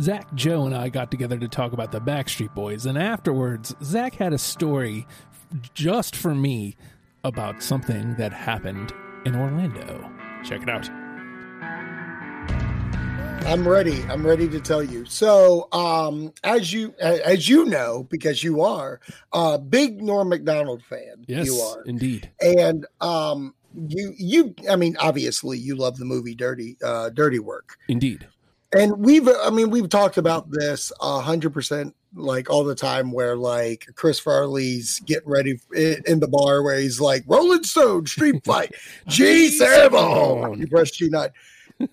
Zach, Joe, and I got together to talk about the Backstreet Boys, and afterwards, Zach had a story just for me about something that happened in Orlando. Check it out. I'm ready. I'm ready to tell you. So, um, as you as you know, because you are a big Norm Macdonald fan, Yes, you are, indeed. and um, you you. I mean, obviously, you love the movie Dirty uh, Dirty Work, Indeed. And we've. I mean, we've talked about this a hundred percent. Like all the time, where like Chris Farley's getting ready in, the bar, where he's like Rolling Stone Street Fight, G seven. You press G nine.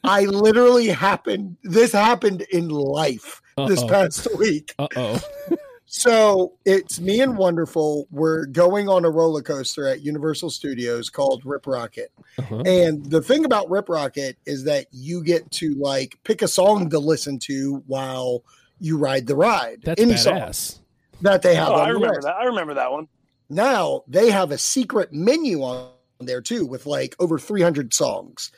I literally happened. This happened in life this Uh-oh. past week. Uh oh. So it's me and Wonderful. We're going on a roller coaster at Universal Studios called Rip Rocket. Uh-huh. And the thing about Rip Rocket is that you get to like pick a song to listen to while you ride the ride. That's Any badass. song that they have. Oh, on I remember list. that. I remember that one. Now they have a secret menu on there too with like over 300 songs.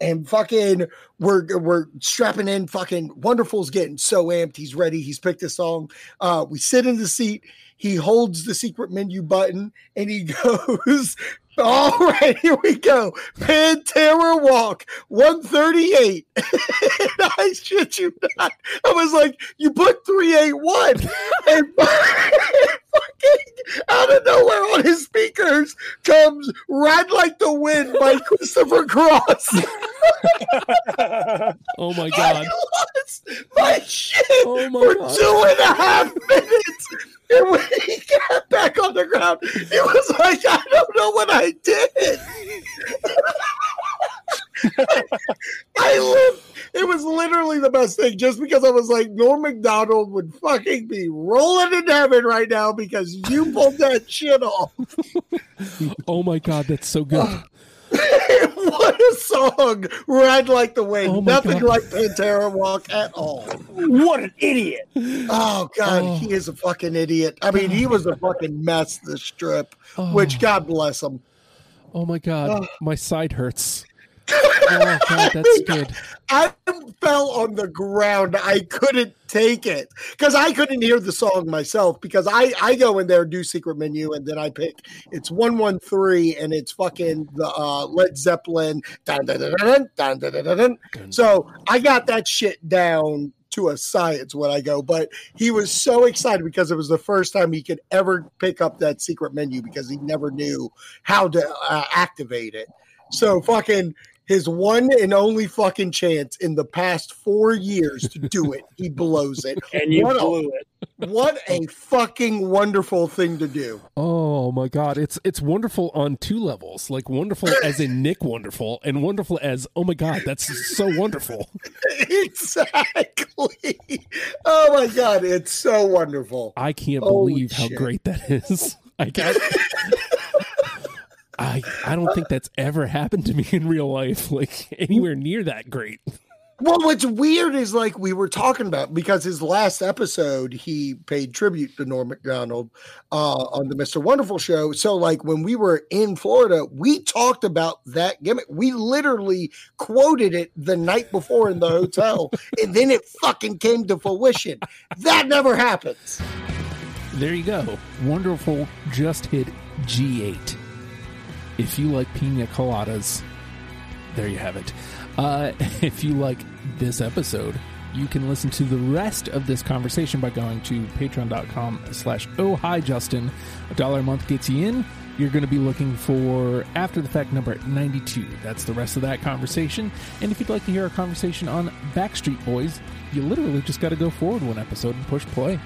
And fucking, we're we're strapping in. Fucking wonderful's getting so amped. He's ready. He's picked a song. Uh, we sit in the seat. He holds the secret menu button and he goes, "All right, here we go. Pantera Walk, 138." I shit you not. I was like, "You put 381," and fucking out of nowhere on his speakers comes "Ride Like the Wind" by Christopher Cross. Oh my I god. lost my shit Oh my for God. two and a half minutes. And when he got back on the ground, it was like, I don't know what I did. I lived. It was literally the best thing just because I was like, Norm Macdonald would fucking be rolling in heaven right now because you pulled that shit off. Oh my god, that's so good. what a song! Ride like the wind. Oh Nothing God. like Pantera Walk at all. What an idiot! Oh God, Oh. he is a fucking idiot. I mean, he oh. was a fucking mess. The strip, Oh. which God bless him. Oh my god, Oh. my side hurts oh, God, that's good. I fell on the ground. I couldn't take it because I couldn't hear the song myself. Because I I go in there do secret menu and then I pick it's one one three and it's fucking the uh, Led Zeppelin. Dun, dun, dun, dun, dun, dun, dun. So I got that shit down to a science when I go, but he was so excited because it was the first time he could ever pick up that secret menu because he never knew how to uh, activate it. So fucking his one and only fucking chance in the past four years to do it, he blows it. And you What a- blew it. What a fucking wonderful thing to do. Oh my god, it's it's wonderful on two levels. Like wonderful as in Nick wonderful and wonderful as oh my god, that's so wonderful. exactly. Oh my god, it's so wonderful. I can't Holy believe how great that is. I can't I I don't think that's ever happened to me in real life, like anywhere near that great. Well, what's weird is like we were talking about because his last episode he paid tribute to Norm Macdonald uh, on the Mr. Wonderful show. So, like when we were in Florida, we talked about that gimmick. We literally quoted it the night before in the hotel, and then it fucking came to fruition. That never happens. There you go. Wonderful just hit G8. If you like pina coladas, there you have it. Uh, if you like this episode, you can listen to the rest of this conversation by going to patreon.com slash oh hi Justin. A dollar a month gets you in. You're going to be looking for after the fact number 92. That's the rest of that conversation. And if you'd like to hear a conversation on Backstreet Boys, you literally just got to go forward one episode and push play.